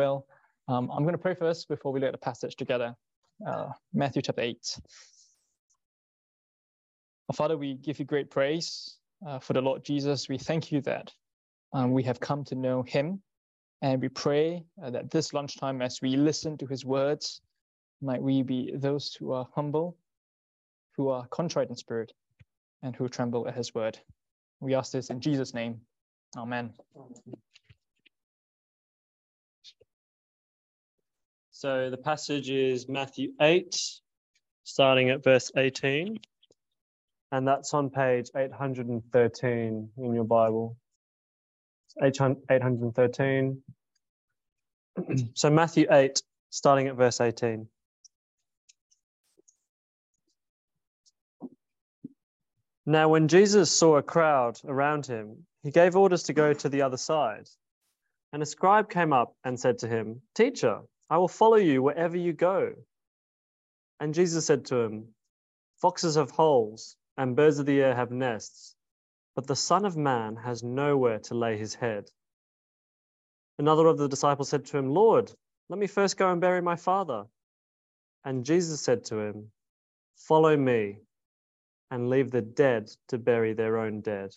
well. Um, I'm going to pray first before we look at the passage together. Uh, Matthew chapter 8. Our Father, we give you great praise uh, for the Lord Jesus. We thank you that um, we have come to know him. And we pray uh, that this lunchtime, as we listen to his words, might we be those who are humble, who are contrite in spirit, and who tremble at his word. We ask this in Jesus' name. Amen. So the passage is Matthew 8, starting at verse 18. And that's on page 813 in your Bible. 813. so Matthew 8, starting at verse 18. Now, when Jesus saw a crowd around him, he gave orders to go to the other side. And a scribe came up and said to him, Teacher, I will follow you wherever you go. And Jesus said to him, Foxes have holes, and birds of the air have nests, but the Son of Man has nowhere to lay his head. Another of the disciples said to him, Lord, let me first go and bury my father. And Jesus said to him, Follow me and leave the dead to bury their own dead.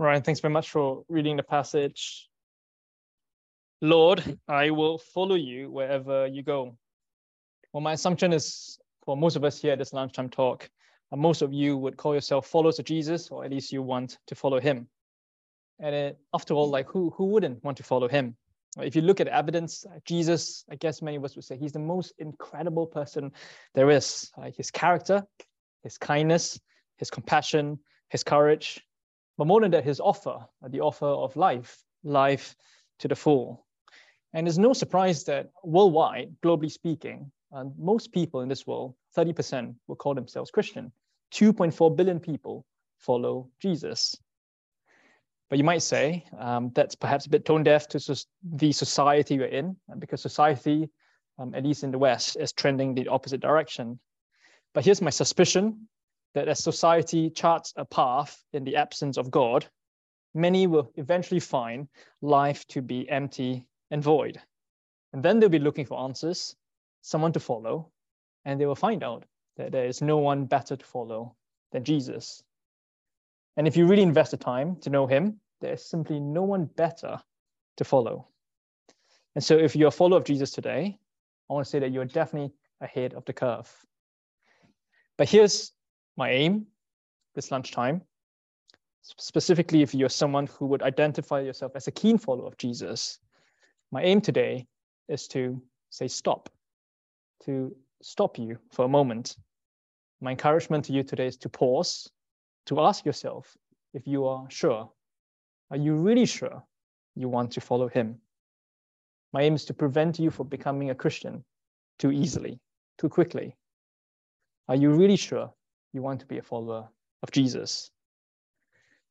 Ryan, thanks very much for reading the passage. Lord, I will follow you wherever you go. Well, my assumption is for most of us here at this lunchtime talk, uh, most of you would call yourself followers of Jesus, or at least you want to follow him. And it, after all, like who, who wouldn't want to follow him? If you look at evidence, uh, Jesus, I guess many of us would say he's the most incredible person there is. Uh, his character, his kindness, his compassion, his courage, but more than that, his offer, the offer of life, life to the full. And it's no surprise that worldwide, globally speaking, uh, most people in this world, 30% will call themselves Christian. 2.4 billion people follow Jesus. But you might say um, that's perhaps a bit tone deaf to so- the society we're in, uh, because society, um, at least in the West, is trending the opposite direction. But here's my suspicion that as society charts a path in the absence of God, many will eventually find life to be empty and void. And then they'll be looking for answers, someone to follow, and they will find out that there is no one better to follow than Jesus. And if you really invest the time to know him, there is simply no one better to follow. And so if you're a follower of Jesus today, I want to say that you're definitely ahead of the curve. But here's my aim this lunchtime. Specifically, if you're someone who would identify yourself as a keen follower of Jesus, my aim today is to say stop, to stop you for a moment. My encouragement to you today is to pause, to ask yourself if you are sure. Are you really sure you want to follow him? My aim is to prevent you from becoming a Christian too easily, too quickly. Are you really sure you want to be a follower of Jesus?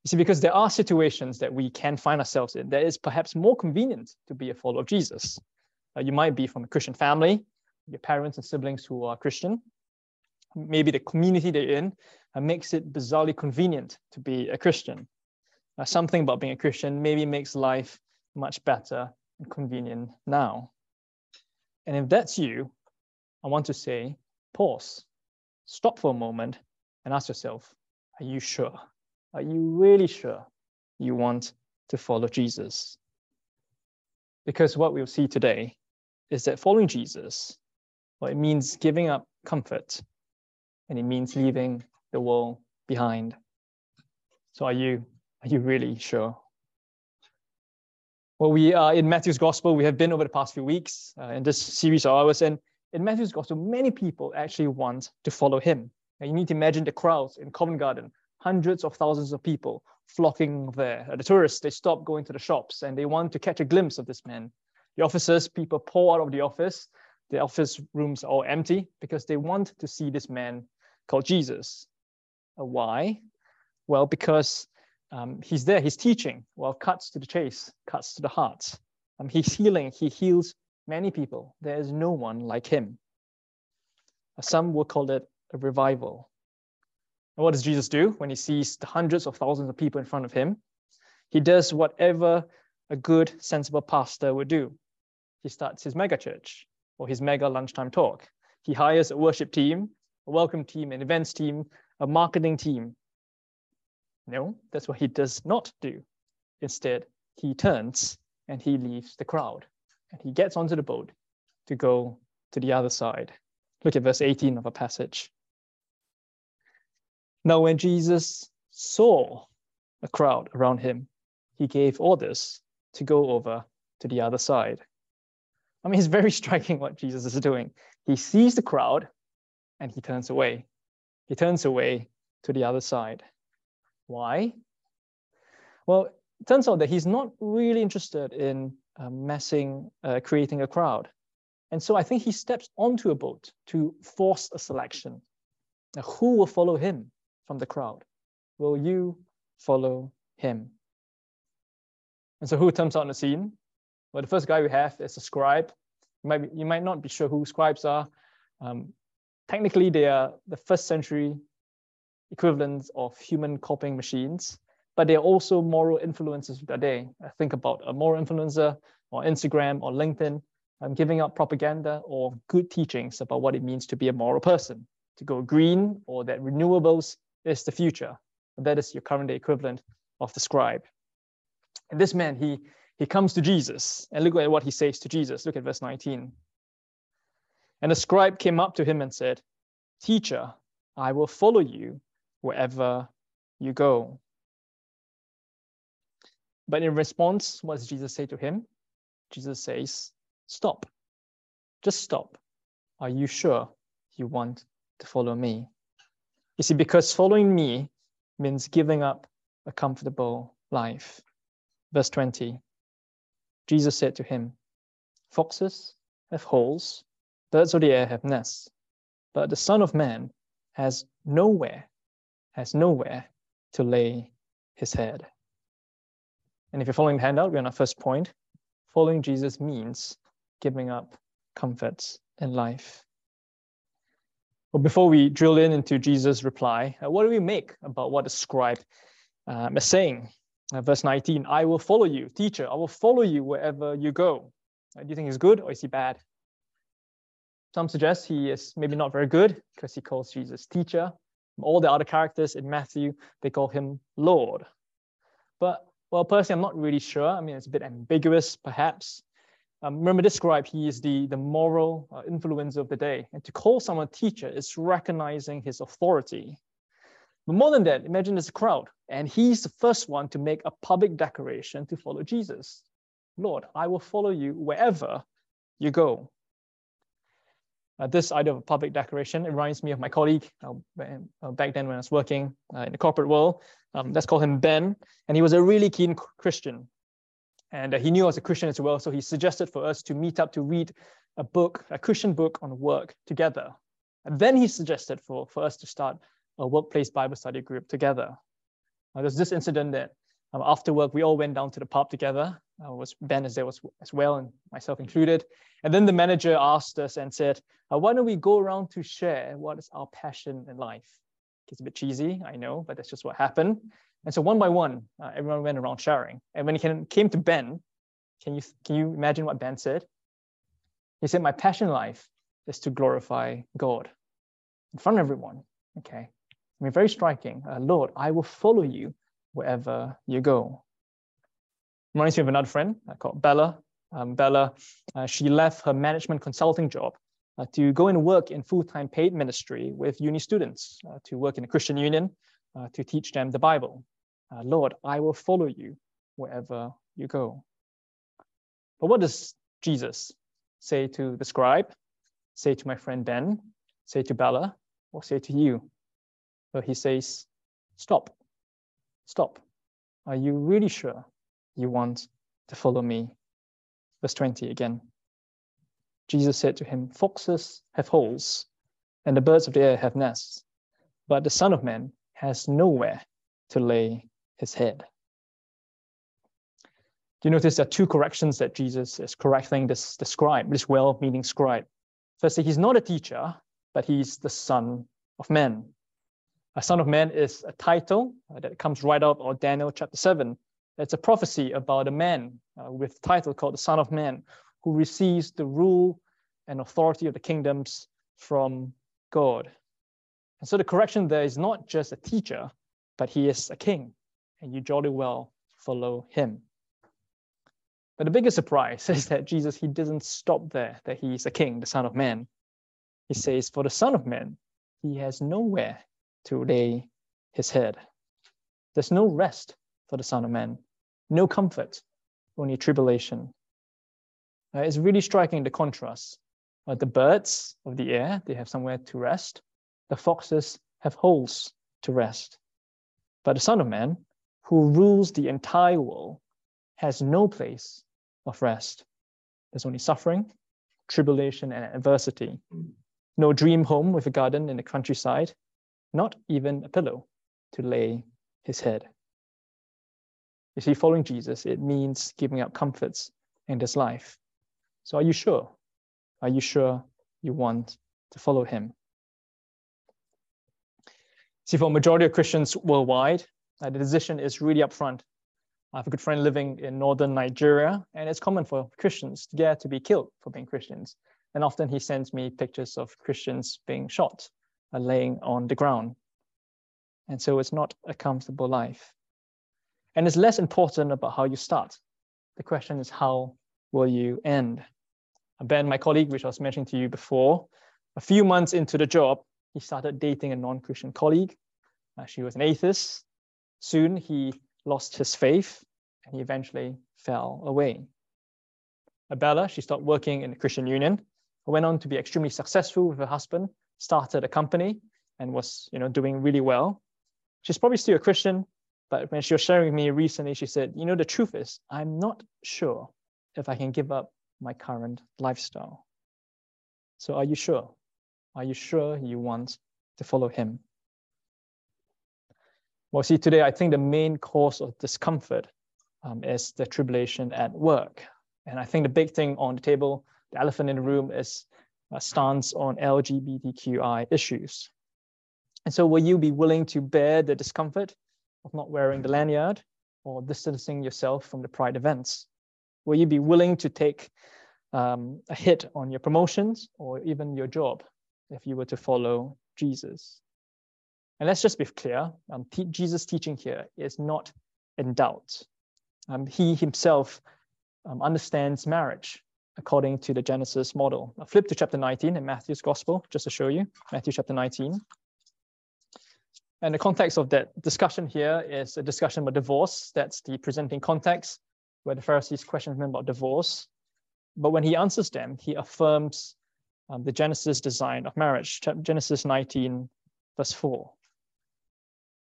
You see, because there are situations that we can find ourselves in that is perhaps more convenient to be a follower of Jesus. Uh, you might be from a Christian family, your parents and siblings who are Christian. Maybe the community they're in uh, makes it bizarrely convenient to be a Christian. Uh, something about being a Christian maybe makes life much better and convenient now. And if that's you, I want to say pause, stop for a moment, and ask yourself Are you sure? Are you really sure you want to follow Jesus? Because what we'll see today is that following Jesus, well, it means giving up comfort and it means leaving the world behind. So are you are you really sure? Well, we are in Matthew's Gospel. We have been over the past few weeks uh, in this series of ours, and in Matthew's Gospel, many people actually want to follow him. You need to imagine the crowds in Covent Garden hundreds of thousands of people flocking there. The tourists, they stop going to the shops and they want to catch a glimpse of this man. The officers, people pour out of the office. The office rooms are all empty because they want to see this man called Jesus. Uh, why? Well, because um, he's there, he's teaching. Well, cuts to the chase, cuts to the heart. Um, he's healing, he heals many people. There is no one like him. Uh, some will call it a revival. And what does Jesus do when he sees the hundreds of thousands of people in front of him? He does whatever a good, sensible pastor would do. He starts his mega church or his mega lunchtime talk. He hires a worship team, a welcome team, an events team, a marketing team. No, that's what he does not do. Instead, he turns and he leaves the crowd and he gets onto the boat to go to the other side. Look at verse 18 of a passage. Now, when Jesus saw a crowd around him, he gave orders to go over to the other side. I mean, it's very striking what Jesus is doing. He sees the crowd and he turns away. He turns away to the other side. Why? Well, it turns out that he's not really interested in uh, messing, uh, creating a crowd. And so I think he steps onto a boat to force a selection. Now, who will follow him from the crowd? Will you follow him? And so who comes on the scene? Well, the first guy we have is a scribe. You might, be, you might not be sure who scribes are. Um, technically, they are the first century equivalents of human copying machines, but they're also moral influencers of their day. I think about a moral influencer or Instagram or LinkedIn um, giving out propaganda or good teachings about what it means to be a moral person, to go green or that renewables is the future. That is your current day equivalent of the scribe. And this man, he, he comes to Jesus and look at what he says to Jesus. Look at verse 19. And the scribe came up to him and said, Teacher, I will follow you wherever you go. But in response, what does Jesus say to him? Jesus says, Stop. Just stop. Are you sure you want to follow me? You see, because following me means giving up a comfortable life. Verse 20 Jesus said to him, Foxes have holes, birds of the air have nests, but the Son of Man has nowhere, has nowhere to lay his head. And if you're following the handout, we're on our first point. Following Jesus means giving up comforts in life. Well, before we drill in into Jesus' reply, uh, what do we make about what the scribe um, is saying? Uh, verse 19, I will follow you, teacher, I will follow you wherever you go. Uh, do you think he's good or is he bad? Some suggest he is maybe not very good because he calls Jesus teacher. All the other characters in Matthew, they call him Lord. But, well, personally, I'm not really sure. I mean, it's a bit ambiguous, perhaps. Um, remember, this he is the, the moral uh, influencer of the day. And to call someone a teacher is recognizing his authority. But more than that, imagine there's a crowd, and he's the first one to make a public declaration to follow Jesus. Lord, I will follow you wherever you go. Uh, this idea of a public declaration reminds me of my colleague uh, uh back then when I was working uh, in the corporate world. Um, let's call him Ben, and he was a really keen Christian. And uh, he knew I was a Christian as well, so he suggested for us to meet up to read a book, a Christian book on work together. And then he suggested for, for us to start a workplace Bible study group together. Uh, there's this incident that um, after work, we all went down to the pub together. Uh, was Ben as there was as well, and myself included. And then the manager asked us and said, uh, "Why don't we go around to share what is our passion in life?" It's a bit cheesy, I know, but that's just what happened. And so one by one, uh, everyone went around sharing. And when it came to Ben, can you can you imagine what Ben said? He said, "My passion life is to glorify God in front of everyone." Okay, I mean, very striking. Uh, Lord, I will follow you wherever you go. Reminds me of another friend uh, called Bella. Um, Bella, uh, she left her management consulting job uh, to go and work in full-time paid ministry with uni students, uh, to work in a Christian union, uh, to teach them the Bible. Lord, I will follow you wherever you go. But what does Jesus say to the scribe, say to my friend Ben, say to Bella, or say to you? But he says, Stop, stop. Are you really sure you want to follow me? Verse 20 again. Jesus said to him, Foxes have holes, and the birds of the air have nests, but the Son of Man has nowhere to lay his head. Do you notice there are two corrections that Jesus is correcting this, this scribe, this well meaning scribe? Firstly, he's not a teacher, but he's the Son of Man. A Son of Man is a title that comes right out of Daniel chapter 7. It's a prophecy about a man uh, with a title called the Son of Man who receives the rule and authority of the kingdoms from God. And so the correction there is not just a teacher, but he is a king, and you jolly well follow him. But the biggest surprise is that Jesus, he doesn't stop there, that he is a king, the Son of Man. He says, For the Son of Man, he has nowhere to lay his head. There's no rest for the Son of Man, no comfort, only tribulation. Uh, it's really striking the contrast. Uh, the birds of the air, they have somewhere to rest. The foxes have holes to rest. But the Son of Man, who rules the entire world, has no place of rest. There's only suffering, tribulation, and adversity. No dream home with a garden in the countryside, not even a pillow to lay his head. You see, following Jesus, it means giving up comforts in this life. So, are you sure? Are you sure you want to follow him? See, for majority of Christians worldwide, uh, the decision is really upfront I have a good friend living in northern Nigeria, and it's common for Christians to get to be killed for being Christians. And often he sends me pictures of Christians being shot, uh, laying on the ground. And so it's not a comfortable life. And it's less important about how you start. The question is, how will you end? Ben, my colleague, which I was mentioning to you before, a few months into the job, he started dating a non Christian colleague. Uh, she was an atheist. Soon he lost his faith, and he eventually fell away. Abella, she stopped working in the Christian Union, went on to be extremely successful with her husband, started a company, and was you know doing really well. She's probably still a Christian, but when she was sharing with me recently, she said, you know, the truth is, I'm not sure if I can give up my current lifestyle. So are you sure? Are you sure you want to follow him? Well, see, today I think the main cause of discomfort um, is the tribulation at work. And I think the big thing on the table, the elephant in the room, is a stance on LGBTQI issues. And so, will you be willing to bear the discomfort of not wearing the lanyard or distancing yourself from the pride events? Will you be willing to take um, a hit on your promotions or even your job if you were to follow Jesus? And let's just be clear um, Jesus' teaching here is not in doubt. Um, he himself um, understands marriage according to the Genesis model. Now flip to chapter 19 in Matthew's Gospel, just to show you. Matthew chapter 19. And the context of that discussion here is a discussion about divorce. That's the presenting context where the Pharisees question him about divorce. But when he answers them, he affirms um, the Genesis design of marriage. Genesis 19, verse 4.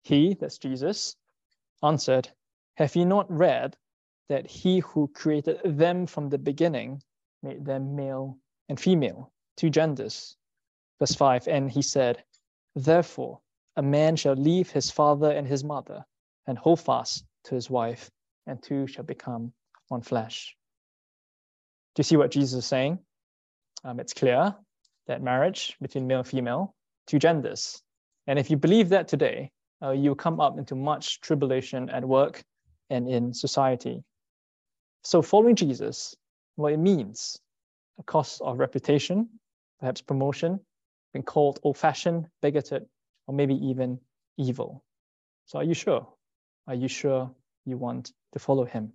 He, that's Jesus, answered, Have you not read that he who created them from the beginning made them male and female, two genders? Verse 5 And he said, Therefore, a man shall leave his father and his mother and hold fast to his wife, and two shall become one flesh. Do you see what Jesus is saying? Um, it's clear that marriage between male and female, two genders. And if you believe that today, uh, you come up into much tribulation at work and in society. So following Jesus, what it means, a cost of reputation, perhaps promotion, being called old-fashioned, bigoted, or maybe even evil. So are you sure? Are you sure you want to follow him?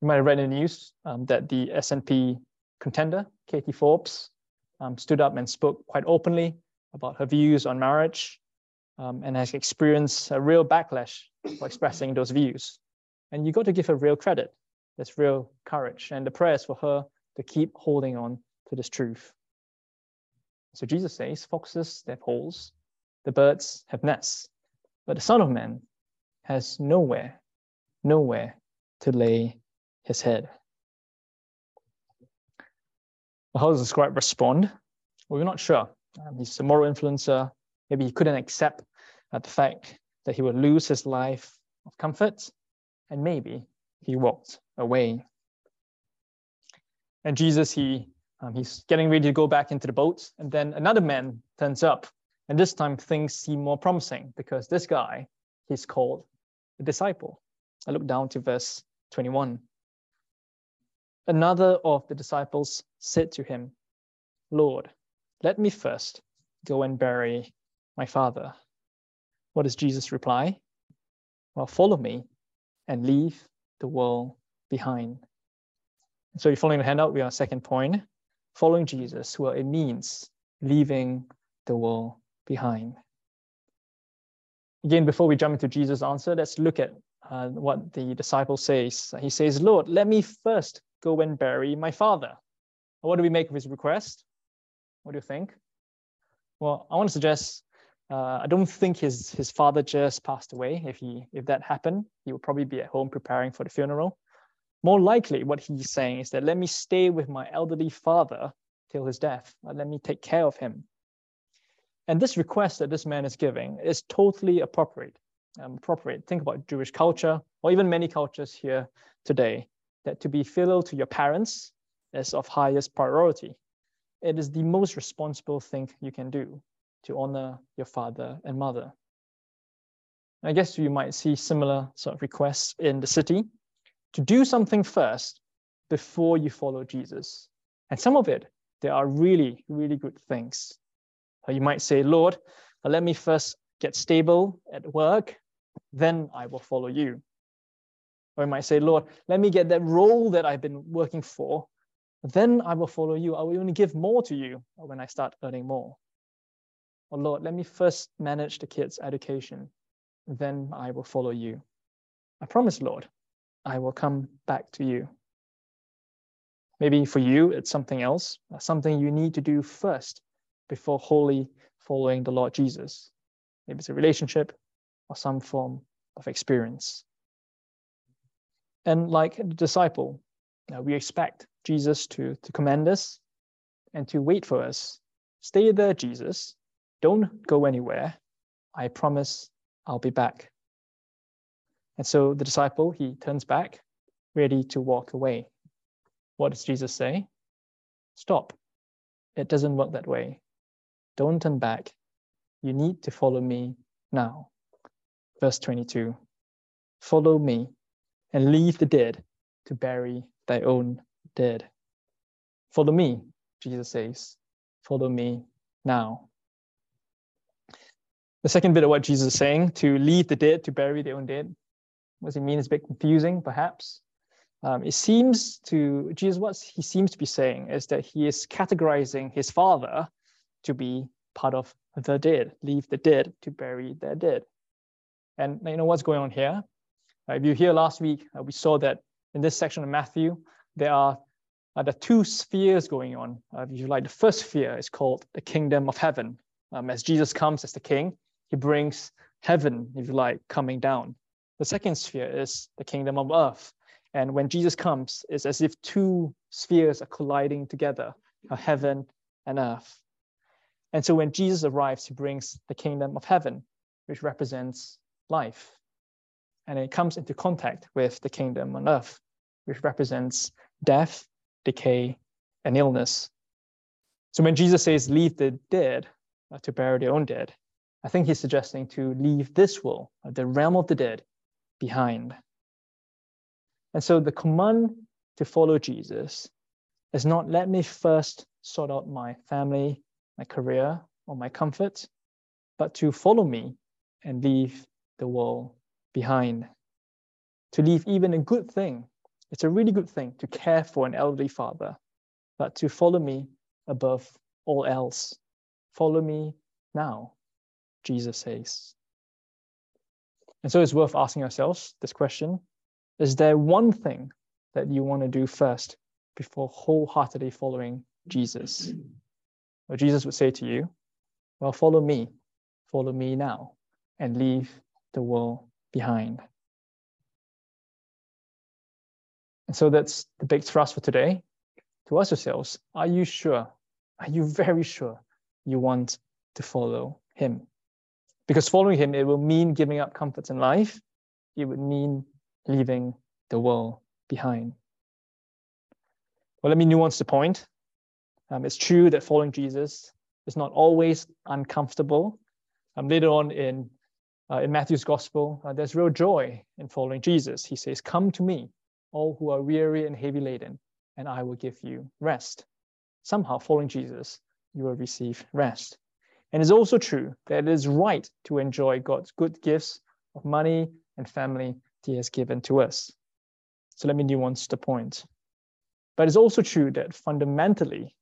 You might have read in the news um, that the SNP contender, Katie Forbes, um, stood up and spoke quite openly about her views on marriage um, and has experienced a real backlash for expressing those views. And you got to give her real credit. There's real courage. And the prayers for her to keep holding on to this truth. So Jesus says, foxes have holes, the birds have nests, but the Son of Man has nowhere, nowhere to lay his head. How does the scribe respond? Well, we're not sure. Um, he's a moral influencer, Maybe he couldn't accept uh, the fact that he would lose his life of comfort, and maybe he walked away. And Jesus, he um, he's getting ready to go back into the boat, and then another man turns up And this time things seem more promising because this guy, he's called a disciple. I look down to verse 21. Another of the disciples said to him, Lord, let me first go and bury my father. What does Jesus reply? Well, follow me and leave the world behind. So you're following the handout, we are second point. Following Jesus, well, it means leaving the world behind. Again, before we jump into Jesus' answer, let's look at uh, what the disciple says. He says, Lord, let me first go and bury my father. What do we make of his request? What do you think? Well, I want to suggest uh, I don't think his his father just passed away. If he if that happened, he would probably be at home preparing for the funeral. More likely, what he's saying is that let me stay with my elderly father till his death. Let me take care of him. And this request that this man is giving is totally appropriate. Um, appropriate. Think about Jewish culture, or even many cultures here today, that to be filial to your parents is of highest priority. It is the most responsible thing you can do to honor your father and mother. I guess you might see similar sort of requests in the city to do something first before you follow Jesus. And some of it, there are really, really good things. You might say, Lord, let me first get stable at work, then I will follow you. Or you might say, Lord, let me get that role that I've been working for, then I will follow you. I will only give more to you when I start earning more. Or Lord, let me first manage the kids' education, then I will follow you. I promise, Lord, I will come back to you. Maybe for you, it's something else, uh, something you need to do first before wholly following the Lord Jesus. Maybe it's a relationship or some form of experience. And like the disciple, we expect Jesus to, to command us and to wait for us. Stay there, Jesus. Don't go anywhere. I promise I'll be back. And so the disciple, he turns back, ready to walk away. What does Jesus say? Stop. It doesn't work that way. Don't turn back. You need to follow me now. Verse 22 Follow me and leave the dead to bury thy own dead. Follow me, Jesus says. Follow me now. The second bit of what Jesus is saying, to leave the dead to bury their own dead, what does he mean? It's a bit confusing, perhaps. Um, it seems to Jesus, what he seems to be saying is that he is categorizing his father to be part of the dead, leave the dead to bury their dead. And you know what's going on here? Uh, if you hear last week, uh, we saw that in this section of Matthew, there are uh, the two spheres going on. Uh, if you like, the first sphere is called the kingdom of heaven. Um, as Jesus comes as the king, he brings heaven, if you like, coming down. The second sphere is the kingdom of earth. And when Jesus comes, it's as if two spheres are colliding together, heaven and earth. And so when Jesus arrives, he brings the kingdom of heaven, which represents life. And it comes into contact with the kingdom on earth, which represents death, decay, and illness. So when Jesus says, leave the dead uh, to bury their own dead, I think he's suggesting to leave this world, uh, the realm of the dead, behind. And so the command to follow Jesus is not let me first sort out my family, my career, or my comfort, but to follow me and leave the world behind. To leave even a good thing. It's a really good thing to care for an elderly father, but to follow me above all else. Follow me now, Jesus says. And so it's worth asking ourselves this question Is there one thing that you want to do first before wholeheartedly following Jesus? Well, Jesus would say to you, Well, follow me, follow me now, and leave the world behind. And so that's the big thrust for today. To ask yourselves, are you sure? Are you very sure you want to follow him? Because following him, it will mean giving up comforts in life. It would mean leaving the world behind. Well, let me nuance the point. Um, it's true that following Jesus is not always uncomfortable Um, later on in, uh, in Matthew's gospel, uh, there's real joy in following Jesus. He says, Come to me, all who are weary and heavy laden, and I will give you rest. Somehow, following Jesus, you will receive rest. And it's also true that it is right to enjoy God's good gifts of money and family He has given to us. So let me nuance the point. But it's also true that fundamentally,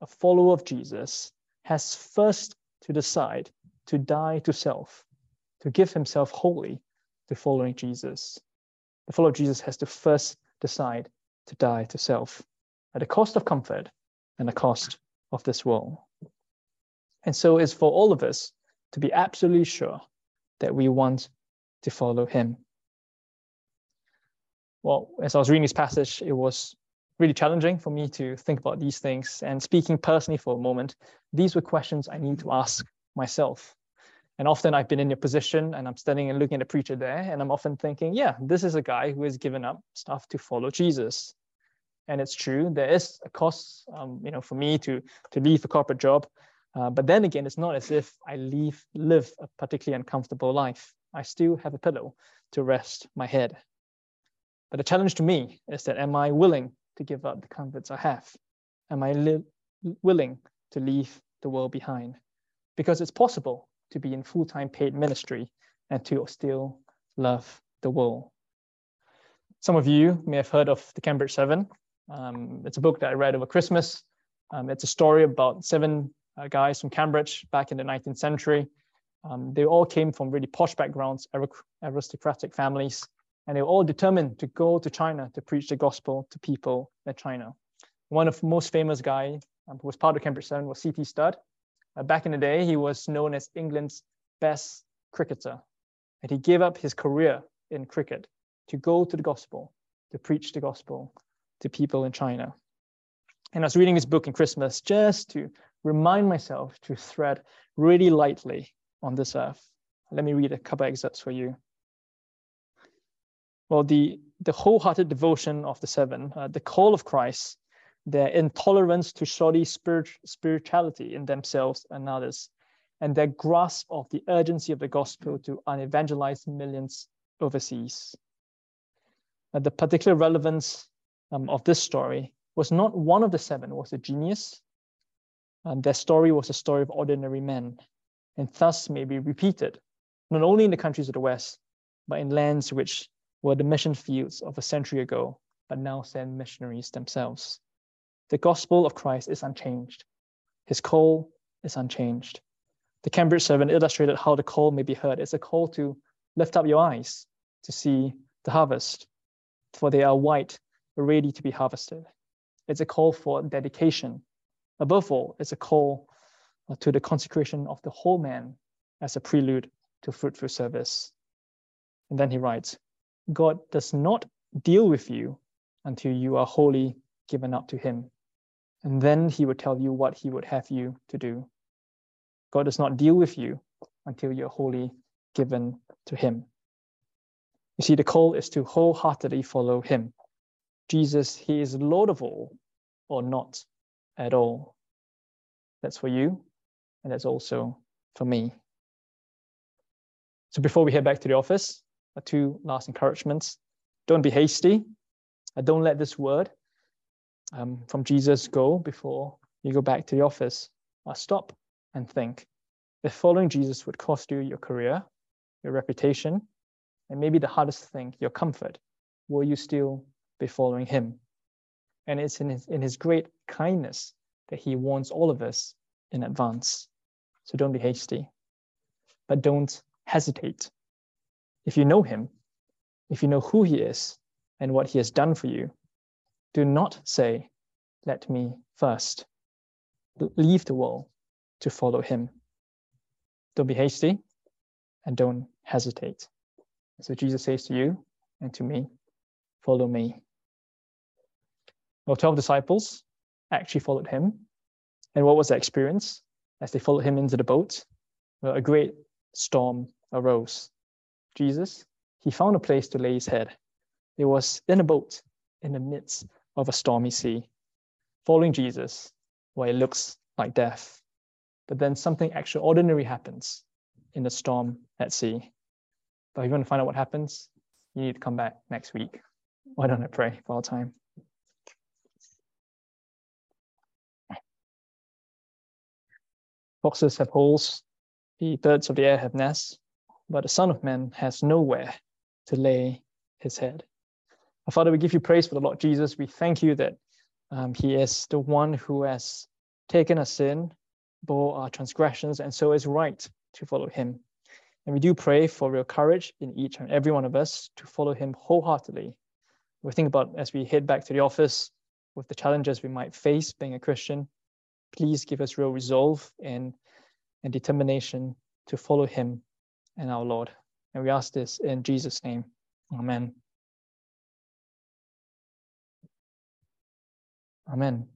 a follower of Jesus has first to decide to die to self, to give himself wholly to following Jesus. The follower of Jesus has to first decide to die to self at the cost of comfort and the cost of this world. And so it's for all of us to be absolutely sure that we want to follow him. Well, as I was reading this passage, it was really challenging for me to think about these things. And speaking personally for a moment, these were questions I need to ask myself. And often I've been in your position and I'm standing and looking at a preacher there, and I'm often thinking, yeah, this is a guy who has given up stuff to follow Jesus. And it's true, there is a cost, um, you know, for me to to leave a corporate job. Uh, but then again, it's not as if I leave live a particularly uncomfortable life. I still have a pillow to rest my head. But the challenge to me is that am I willing to give up the comforts I have? Am I li- willing to leave the world behind? Because it's possible to be in full time paid ministry and to still love the world. Some of you may have heard of the Cambridge Seven. Um, it's a book that I read over Christmas. Um, it's a story about seven uh, guys from Cambridge back in the 19th century. Um, they all came from really posh backgrounds, aristocratic families, and they were all determined to go to China to preach the gospel to people in China. One of the most famous guy um, who was part of Cambridge Seven was C.T. Studd. Uh, back in the day, he was known as England's best cricketer, and he gave up his career in cricket to go to the gospel, to preach the gospel to people in China. And I was reading this book in Christmas just to remind myself to thread really lightly on this earth. Let me read a couple excerpts for you. Well, the, the wholehearted devotion of the seven, uh, the call of Christ, their intolerance to shoddy spirit, spirituality in themselves and others, and their grasp of the urgency of the gospel to unevangelize millions overseas. Uh, the particular relevance um, of this story was not one of the seven was a genius. Um, their story was a story of ordinary men, and thus may be repeated, not only in the countries of the West, but in lands which were the mission fields of a century ago, but now send missionaries themselves. The gospel of Christ is unchanged. His call is unchanged. The Cambridge Seven illustrated how the call may be heard. It's a call to lift up your eyes to see the harvest, for they are white, ready to be harvested. It's a call for dedication. Above all, it's a call to the consecration of the whole man as a prelude to fruitful service. And then he writes, God does not deal with you until you are wholly given up to him. And then he would tell you what he would have you to do. God does not deal with you until you're wholly given to him. You see, the call is to wholeheartedly follow him. Jesus, he is Lord of all or not at all. That's for you, and that's also for me. So before we head back to the office, two last encouragements. Don't be hasty. Uh, don't let this word um, from Jesus go before you go back to the office. Stop and think. If following Jesus would cost you your career, your reputation, and maybe the hardest thing, your comfort, will you still be following him? And it's in his, in his great kindness that he warns all of us in advance. So don't be hasty, but don't hesitate. If you know him, if you know who he is and what he has done for you, do not say, Let me first. Leave the world to follow him. Don't be hasty and don't hesitate. So Jesus says to you and to me, Follow me. Well, 12 disciples actually followed him. And what was their experience as they followed him into the boat? Well, a great storm arose. Jesus, he found a place to lay his head. It was in a boat in the midst of a stormy sea, following Jesus, where it looks like death. But then something extraordinary happens. in the storm at sea. But if you want to find out what happens, you need to come back next week. Why don't I pray for our time? Foxes have holes, the birds of the air have nests, but the Son of Man has nowhere to lay his head. Father, we give you praise for the Lord Jesus. We thank you that um, he is the one who has taken our sin, bore our transgressions, and so is right to follow him. And we do pray for real courage in each and every one of us to follow him wholeheartedly. We think about as we head back to the office with the challenges we might face being a Christian, please give us real resolve and, and determination to follow him and our Lord. And we ask this in Jesus' name. Amen. Amen.